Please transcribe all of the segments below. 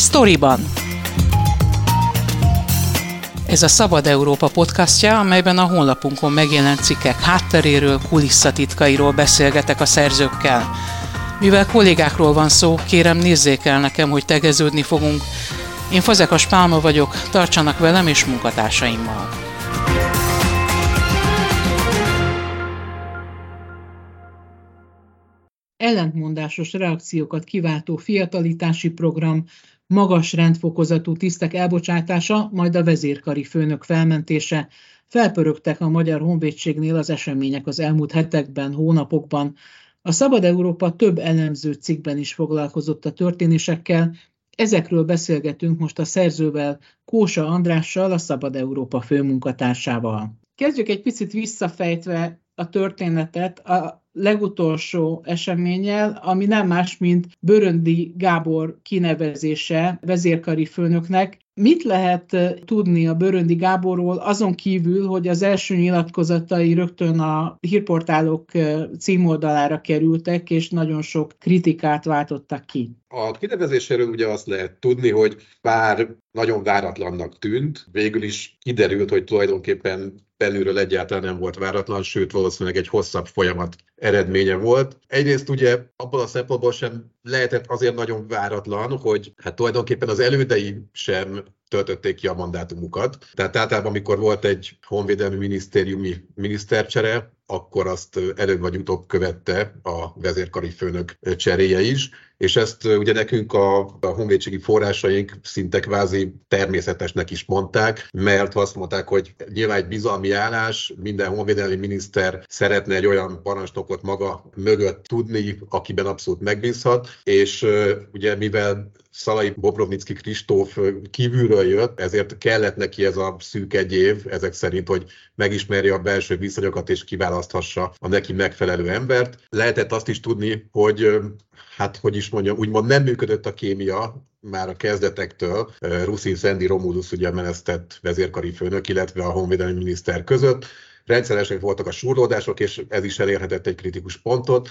Storyban. Ez a Szabad Európa podcastja, amelyben a honlapunkon megjelent cikkek hátteréről, kulisszatitkairól beszélgetek a szerzőkkel. Mivel kollégákról van szó, kérem nézzék el nekem, hogy tegeződni fogunk. Én Fazekas Pálma vagyok, tartsanak velem és munkatársaimmal. ellentmondásos reakciókat kiváltó fiatalitási program, magas rendfokozatú tisztek elbocsátása, majd a vezérkari főnök felmentése. Felpörögtek a Magyar Honvédségnél az események az elmúlt hetekben, hónapokban. A Szabad Európa több elemző cikkben is foglalkozott a történésekkel, Ezekről beszélgetünk most a szerzővel, Kósa Andrással, a Szabad Európa főmunkatársával. Kezdjük egy picit visszafejtve a történetet. A legutolsó eseménnyel, ami nem más, mint Böröndi Gábor kinevezése vezérkari főnöknek. Mit lehet eh, tudni a Böröndi Gáborról azon kívül, hogy az első nyilatkozatai rögtön a hírportálok címoldalára kerültek, és nagyon sok kritikát váltottak ki? A kinevezéséről ugye azt lehet tudni, hogy bár nagyon váratlannak tűnt, végül is kiderült, hogy tulajdonképpen belülről egyáltalán nem volt váratlan, sőt valószínűleg egy hosszabb folyamat eredménye volt. Egyrészt ugye abból a szempontból sem lehetett azért nagyon váratlan, hogy hát tulajdonképpen az elődei sem töltötték ki a mandátumukat. Tehát általában, amikor volt egy honvédelmi minisztériumi minisztercsere, akkor azt előbb vagy utóbb követte a vezérkari főnök cseréje is, és ezt ugye nekünk a, a honvédségi forrásaink szinte kvázi természetesnek is mondták, mert azt mondták, hogy nyilván egy bizalmi állás, minden honvédelmi miniszter szeretne egy olyan parancsnokot maga mögött tudni, akiben abszolút megbízhat, és ugye mivel Szalai Bobrovnicki Kristóf kívülről jött, ezért kellett neki ez a szűk egy év, ezek szerint, hogy megismerje a belső viszonyokat és kiválaszthassa a neki megfelelő embert. Lehetett azt is tudni, hogy hát hogy is mondjam, úgymond nem működött a kémia, már a kezdetektől Ruszin Szendi Romulus ugye menesztett vezérkari főnök, illetve a honvédelmi miniszter között. Rendszeresen voltak a surlódások, és ez is elérhetett egy kritikus pontot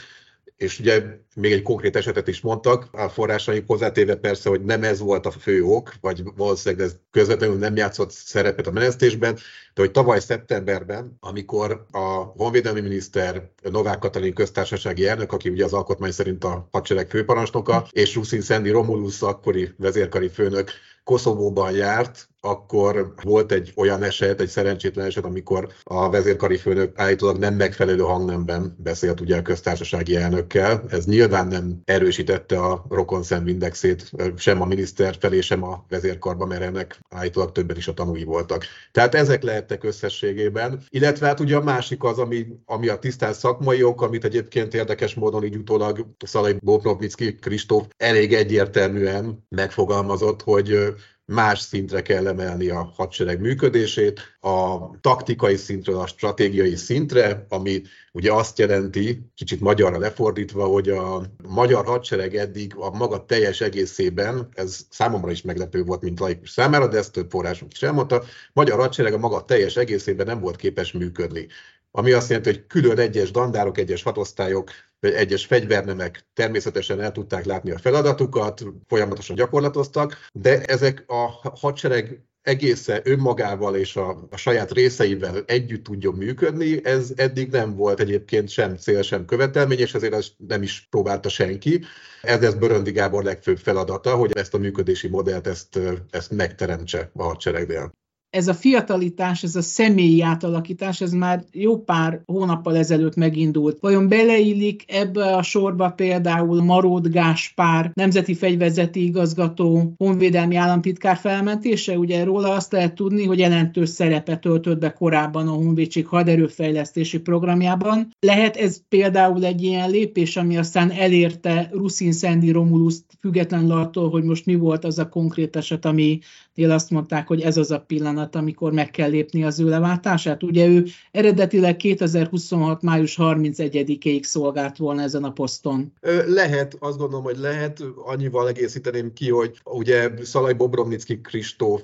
és ugye még egy konkrét esetet is mondtak, a forrásaink hozzátéve persze, hogy nem ez volt a fő ok, vagy valószínűleg ez közvetlenül nem játszott szerepet a menesztésben, de hogy tavaly szeptemberben, amikor a honvédelmi miniszter Novák Katalin köztársasági elnök, aki ugye az alkotmány szerint a hadsereg főparancsnoka, és Ruszin Szendi Romulus akkori vezérkari főnök Koszovóban járt, akkor volt egy olyan eset, egy szerencsétlen eset, amikor a vezérkari főnök állítólag nem megfelelő hangnemben beszélt ugye a köztársasági elnökkel. Ez nyilván nem erősítette a rokon indexét sem a miniszter felé, sem a vezérkarba, mert ennek állítólag többen is a tanúi voltak. Tehát ezek lehettek összességében. Illetve hát ugye a másik az, ami, ami a tisztán szakmai ok, amit egyébként érdekes módon így utólag Szalai Bobrovnicki Kristóf elég egyértelműen megfogalmazott, hogy más szintre kell emelni a hadsereg működését, a taktikai szintről a stratégiai szintre, ami ugye azt jelenti, kicsit magyarra lefordítva, hogy a magyar hadsereg eddig a maga teljes egészében, ez számomra is meglepő volt, mint laikus számára, de ezt több forrásunk is elmondta, magyar hadsereg a maga teljes egészében nem volt képes működni ami azt jelenti, hogy külön egyes dandárok, egyes hatosztályok, egyes fegyvernemek természetesen el tudták látni a feladatukat, folyamatosan gyakorlatoztak, de ezek a hadsereg egészen önmagával és a, a saját részeivel együtt tudjon működni, ez eddig nem volt egyébként sem cél, sem követelmény, és ezért ezt nem is próbálta senki. Ez lesz Böröndi Gábor legfőbb feladata, hogy ezt a működési modellt ezt, ezt megteremtse a hadseregnél ez a fiatalitás, ez a személyi átalakítás, ez már jó pár hónappal ezelőtt megindult. Vajon beleillik ebbe a sorba például Maród Gáspár, nemzeti fegyverzeti igazgató, honvédelmi államtitkár felmentése? Ugye róla azt lehet tudni, hogy jelentős szerepet töltött be korábban a honvédség haderőfejlesztési programjában. Lehet ez például egy ilyen lépés, ami aztán elérte Ruszin Szendi Romuluszt, függetlenül attól, hogy most mi volt az a konkrét eset, ami azt mondták, hogy ez az a pillanat, pillanat, amikor meg kell lépni az ő leváltását? Ugye ő eredetileg 2026. május 31-ig szolgált volna ezen a poszton. Lehet, azt gondolom, hogy lehet. Annyival egészíteném ki, hogy ugye Szalaj Bobrovnicki Kristóf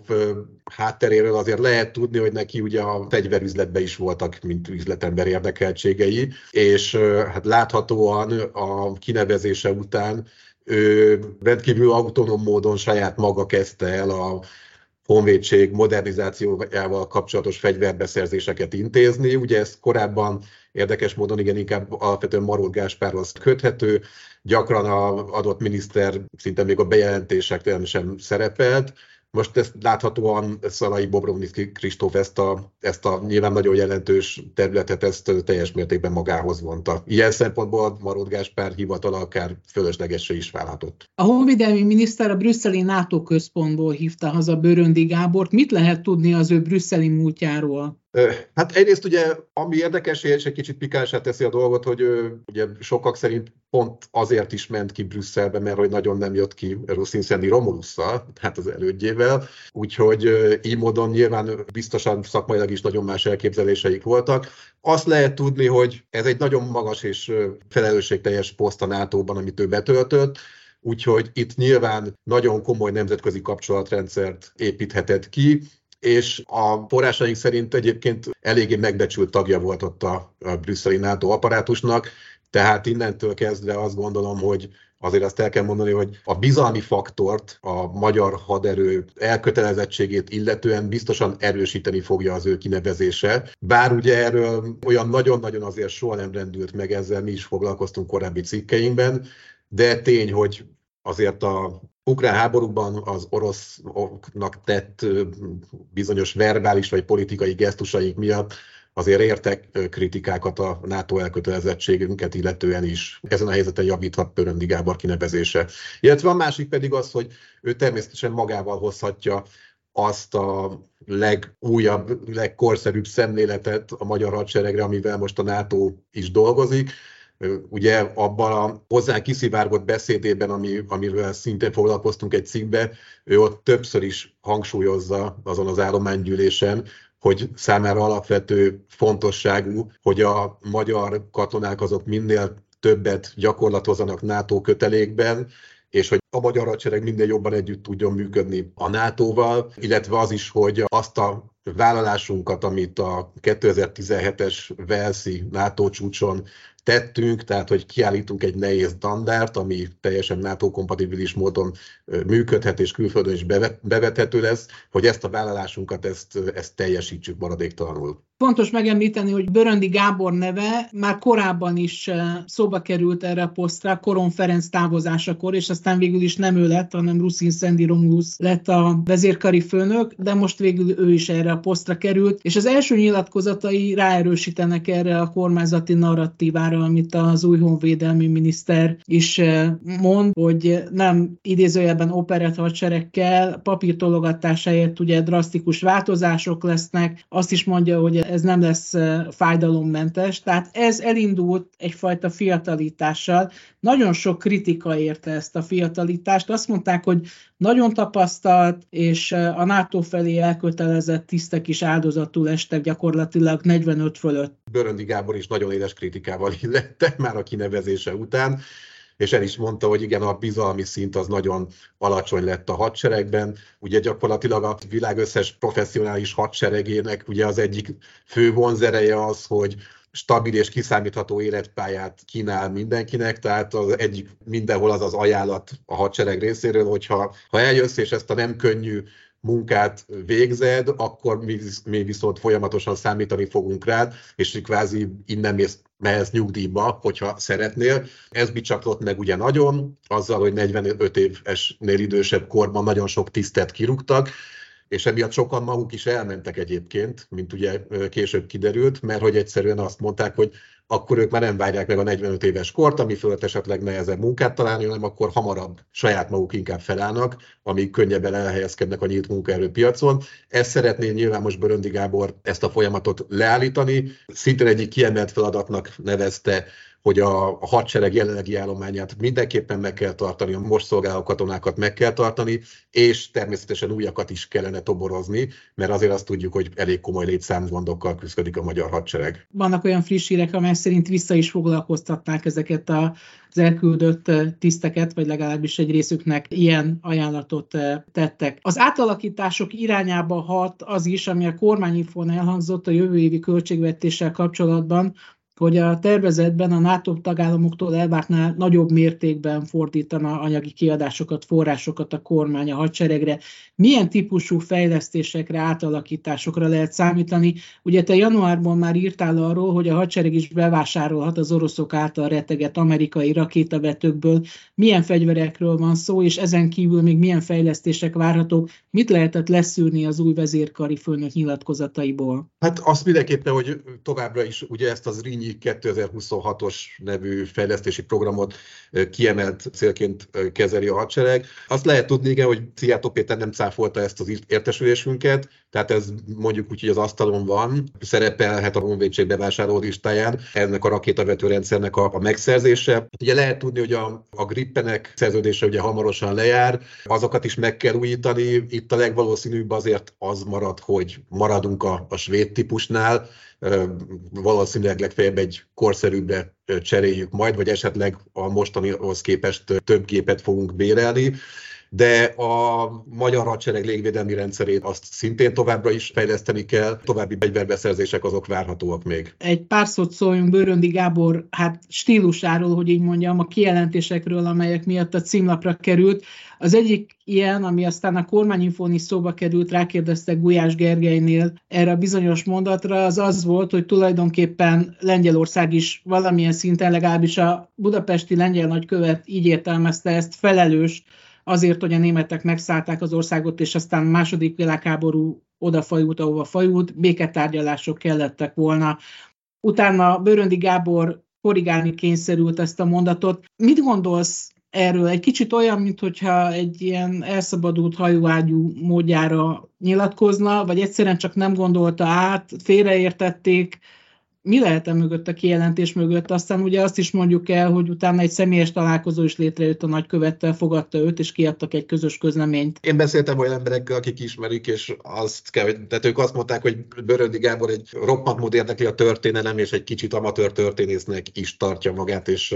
hátteréről azért lehet tudni, hogy neki ugye a fegyverüzletben is voltak, mint üzletember érdekeltségei, és hát láthatóan a kinevezése után ő rendkívül autonóm módon saját maga kezdte el a honvédség modernizációjával kapcsolatos fegyverbeszerzéseket intézni. Ugye ez korábban érdekes módon igen inkább alapvetően Maró Gáspárhoz köthető, gyakran a adott miniszter szinte még a bejelentések sem szerepelt, most ezt láthatóan Szalai Bobrovnicki Kristóf ezt a, ezt a nyilván nagyon jelentős területet ezt teljes mértékben magához vonta. Ilyen szempontból Marod Gáspár hivatala akár fölöslegesre is válhatott. A honvédelmi miniszter a brüsszeli NATO központból hívta haza Böröndi Gábort. Mit lehet tudni az ő brüsszeli múltjáról? Hát egyrészt ugye, ami érdekes, és egy kicsit pikánsát teszi a dolgot, hogy ugye sokak szerint pont azért is ment ki Brüsszelbe, mert hogy nagyon nem jött ki Ruszin Romulusszal, hát az elődjével, úgyhogy így módon nyilván biztosan szakmailag is nagyon más elképzeléseik voltak. Azt lehet tudni, hogy ez egy nagyon magas és felelősségteljes poszt a NATO-ban, amit ő betöltött, Úgyhogy itt nyilván nagyon komoly nemzetközi kapcsolatrendszert építhetett ki, és a forrásaink szerint egyébként eléggé megbecsült tagja volt ott a, a brüsszeli NATO apparátusnak, tehát innentől kezdve azt gondolom, hogy azért azt el kell mondani, hogy a bizalmi faktort, a magyar haderő elkötelezettségét illetően biztosan erősíteni fogja az ő kinevezése. Bár ugye erről olyan nagyon-nagyon azért soha nem rendült meg ezzel, mi is foglalkoztunk korábbi cikkeinkben, de tény, hogy azért a ukrán háborúban az oroszoknak tett bizonyos verbális vagy politikai gesztusaik miatt azért értek kritikákat a NATO elkötelezettségünket illetően is. Ezen a helyzeten javíthat Pöröndi Gábor kinevezése. Illetve a másik pedig az, hogy ő természetesen magával hozhatja azt a legújabb, legkorszerűbb szemléletet a magyar hadseregre, amivel most a NATO is dolgozik, Ugye abban a hozzá kiszivárgott beszédében, ami, amiről szintén foglalkoztunk egy cikkbe, ő ott többször is hangsúlyozza azon az állománygyűlésen, hogy számára alapvető fontosságú, hogy a magyar katonák azok minél többet gyakorlatozanak NATO kötelékben, és hogy a magyar hadsereg minél jobban együtt tudjon működni a NATO-val, illetve az is, hogy azt a vállalásunkat, amit a 2017-es Velszi NATO csúcson tettünk, tehát hogy kiállítunk egy nehéz dandárt, ami teljesen NATO-kompatibilis módon működhet és külföldön is bevethető lesz, hogy ezt a vállalásunkat ezt, ezt teljesítsük maradéktalanul. Fontos megemlíteni, hogy Böröndi Gábor neve már korábban is szóba került erre a posztra, Koron Ferenc távozásakor, és aztán végül is nem ő lett, hanem Ruszin Szendi Romulus lett a vezérkari főnök, de most végül ő is erre a posztra került, és az első nyilatkozatai ráerősítenek erre a kormányzati narratívára, amit az új honvédelmi miniszter is mond, hogy nem idézőjelben operett hadseregkel, papírtologatásáért ugye drasztikus változások lesznek, azt is mondja, hogy ez nem lesz fájdalommentes, tehát ez elindult egyfajta fiatalítással. Nagyon sok kritika érte ezt a fiatalítást. Azt mondták, hogy nagyon tapasztalt, és a NATO felé elkötelezett tisztek is áldozatul estek gyakorlatilag 45 fölött. Böröndi Gábor is nagyon éles kritikával illette már a kinevezése után és el is mondta, hogy igen, a bizalmi szint az nagyon alacsony lett a hadseregben. Ugye gyakorlatilag a világ összes professzionális hadseregének ugye az egyik fő vonzereje az, hogy stabil és kiszámítható életpályát kínál mindenkinek, tehát az egyik mindenhol az az ajánlat a hadsereg részéről, hogyha ha eljössz és ezt a nem könnyű munkát végzed, akkor mi, mi viszont folyamatosan számítani fogunk rád, és kvázi innen mész, mehetsz nyugdíjba, hogyha szeretnél. Ez bicsaklott meg ugye nagyon, azzal, hogy 45 évesnél idősebb korban nagyon sok tisztet kirúgtak, és emiatt sokan maguk is elmentek egyébként, mint ugye később kiderült, mert hogy egyszerűen azt mondták, hogy akkor ők már nem várják meg a 45 éves kort, ami fölött esetleg nehezebb munkát találni, hanem akkor hamarabb saját maguk inkább felállnak, amíg könnyebben elhelyezkednek a nyílt munkaerőpiacon. Ezt szeretné nyilván most Böröndi Gábor ezt a folyamatot leállítani. Szintén egyik kiemelt feladatnak nevezte hogy a, a hadsereg jelenlegi állományát mindenképpen meg kell tartani, a most szolgáló katonákat meg kell tartani, és természetesen újakat is kellene toborozni, mert azért azt tudjuk, hogy elég komoly létszámgondokkal küzdik a magyar hadsereg. Vannak olyan friss hírek, amely szerint vissza is foglalkoztatnák ezeket az elküldött tiszteket, vagy legalábbis egy részüknek ilyen ajánlatot tettek. Az átalakítások irányába hat az is, ami a kormányinfón elhangzott a jövő évi költségvetéssel kapcsolatban, hogy a tervezetben a NATO tagállamoktól elvártnál nagyobb mértékben fordítana anyagi kiadásokat, forrásokat a kormány a hadseregre. Milyen típusú fejlesztésekre, átalakításokra lehet számítani? Ugye te januárban már írtál arról, hogy a hadsereg is bevásárolhat az oroszok által reteget amerikai rakétavetőkből. Milyen fegyverekről van szó, és ezen kívül még milyen fejlesztések várhatók? Mit lehetett leszűrni az új vezérkari főnök nyilatkozataiból? Hát azt mindenképpen, hogy továbbra is ugye ezt az Rínyi 2026-os nevű fejlesztési programot kiemelt célként kezeli a hadsereg. Azt lehet tudni, igen, hogy Szijjártó Péter nem cáfolta ezt az értesülésünket, tehát ez mondjuk úgy, hogy az asztalon van, szerepelhet a honvédség bevásárló listáján ennek a rakétavető rendszernek a, a megszerzése. Ugye lehet tudni, hogy a, a grippenek szerződése ugye hamarosan lejár, azokat is meg kell újítani. Itt a legvalószínűbb azért az marad, hogy maradunk a, a svéd típusnál, valószínűleg legfeljebb egy korszerűbbre cseréljük majd, vagy esetleg a mostanihoz képest több gépet fogunk bérelni de a magyar hadsereg légvédelmi rendszerét azt szintén továbbra is fejleszteni kell, további fegyverbeszerzések azok várhatóak még. Egy pár szót szóljunk Bőröndi Gábor hát stílusáról, hogy így mondjam, a kijelentésekről, amelyek miatt a címlapra került. Az egyik ilyen, ami aztán a kormányinfón is szóba került, rákérdezte Gulyás Gergelynél erre a bizonyos mondatra, az az volt, hogy tulajdonképpen Lengyelország is valamilyen szinten, legalábbis a budapesti lengyel nagykövet így értelmezte ezt, felelős azért, hogy a németek megszállták az országot, és aztán második világháború odafajult, ahova fajult, béketárgyalások kellettek volna. Utána Bőröndi Gábor korrigálni kényszerült ezt a mondatot. Mit gondolsz erről? Egy kicsit olyan, mintha egy ilyen elszabadult hajóágyú módjára nyilatkozna, vagy egyszerűen csak nem gondolta át, félreértették, mi lehet e mögött a kijelentés mögött? Aztán ugye azt is mondjuk el, hogy utána egy személyes találkozó is létrejött a nagykövettel, fogadta őt, és kiadtak egy közös közleményt. Én beszéltem olyan emberekkel, akik ismerik, és azt kell, tehát ők azt mondták, hogy Böröndi Gábor egy roppant mód érdekli a történelem, és egy kicsit amatőr történésznek is tartja magát, és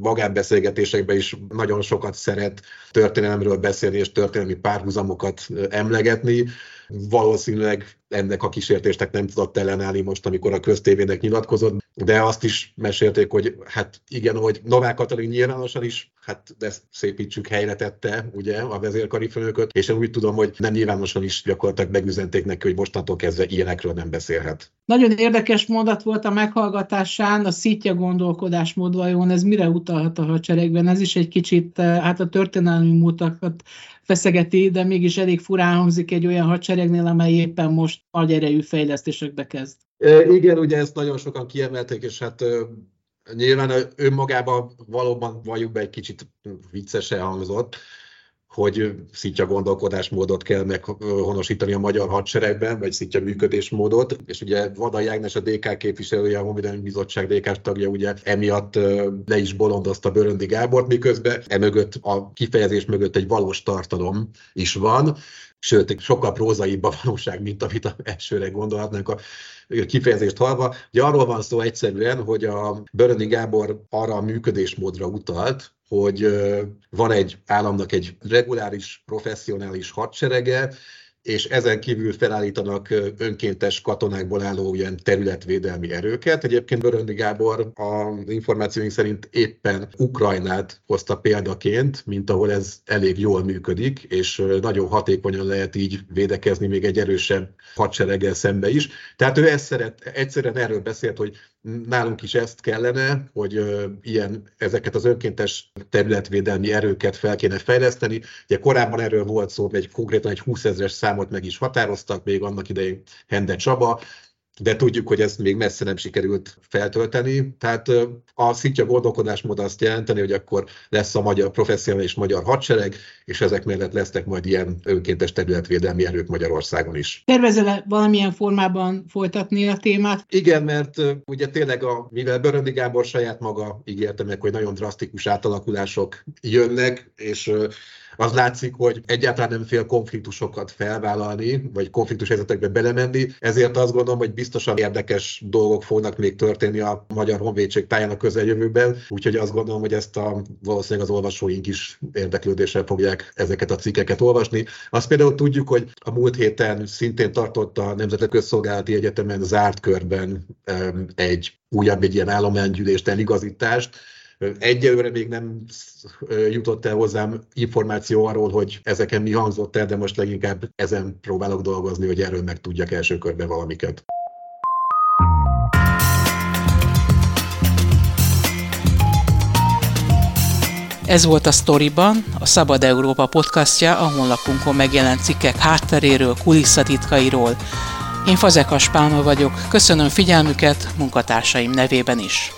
magánbeszélgetésekben is nagyon sokat szeret történelemről beszélni, és történelmi párhuzamokat emlegetni valószínűleg ennek a kísértésnek nem tudott ellenállni most, amikor a köztévének nyilatkozott, de azt is mesélték, hogy hát igen, hogy Novák Katalin nyilvánosan is, hát ezt szépítsük helyre tette, ugye, a vezérkari főnököt, és én úgy tudom, hogy nem nyilvánosan is gyakorlatilag megüzenték neki, hogy mostantól kezdve ilyenekről nem beszélhet. Nagyon érdekes mondat volt a meghallgatásán, a szítja gondolkodásmód vajon, ez mire utalhat a hadseregben? Ez is egy kicsit, eh, hát a történelmi mutakat feszegeti, de mégis elég furán hangzik egy olyan hadseregnél, amely éppen most nagy erejű fejlesztésekbe kezd. E, igen, ugye ezt nagyon sokan kiemelték, és hát nyilván önmagában valóban valljuk be egy kicsit viccesen hangzott, hogy szintja gondolkodásmódot kell meghonosítani a magyar hadseregben, vagy szintja működésmódot. És ugye Vada Jágnes, a DK képviselője, a Honvédelmi Bizottság DK tagja, ugye emiatt le is bolondozta Böröndi Gábort, miközben emögött a kifejezés mögött egy valós tartalom is van, sőt, sokkal prózaibb a valóság, mint amit elsőre gondolhatnánk a kifejezést hallva. Ugye arról van szó egyszerűen, hogy a Böröndi Gábor arra a működésmódra utalt, hogy van egy államnak egy reguláris, professzionális hadserege, és ezen kívül felállítanak önkéntes katonákból álló ilyen területvédelmi erőket. Egyébként Böröndi Gábor az információink szerint éppen Ukrajnát hozta példaként, mint ahol ez elég jól működik, és nagyon hatékonyan lehet így védekezni még egy erősebb hadsereggel szembe is. Tehát ő ezt szeret, egyszerűen erről beszélt, hogy nálunk is ezt kellene, hogy ilyen, ezeket az önkéntes területvédelmi erőket fel kéne fejleszteni. Ugye korábban erről volt szó, egy konkrétan egy 20 ezeres számot meg is határoztak, még annak idején Hende Csaba, de tudjuk, hogy ezt még messze nem sikerült feltölteni. Tehát a szintja gondolkodásmód azt jelenteni, hogy akkor lesz a magyar professzionális magyar hadsereg, és ezek mellett lesznek majd ilyen önkéntes területvédelmi erők Magyarországon is. Tervezel-e valamilyen formában folytatni a témát? Igen, mert ugye tényleg, a, mivel Böröndi Gábor saját maga ígérte meg, hogy nagyon drasztikus átalakulások jönnek, és az látszik, hogy egyáltalán nem fél konfliktusokat felvállalni, vagy konfliktus helyzetekbe belemenni, ezért azt gondolom, hogy biztosan érdekes dolgok fognak még történni a Magyar Honvédség táján a közeljövőben, úgyhogy azt gondolom, hogy ezt a, valószínűleg az olvasóink is érdeklődéssel fogják ezeket a cikkeket olvasni. Azt például tudjuk, hogy a múlt héten szintén tartott a Nemzeti Közszolgálati Egyetemen zárt körben egy újabb egy ilyen állománygyűlést, eligazítást, Egyelőre még nem jutott el hozzám információ arról, hogy ezeken mi hangzott el, de most leginkább ezen próbálok dolgozni, hogy erről meg tudjak első körben valamiket. Ez volt a Storyban, a Szabad Európa podcastja, a honlapunkon megjelent cikkek hátteréről, kulisszatitkairól. Én Fazekas Pálma vagyok, köszönöm figyelmüket munkatársaim nevében is.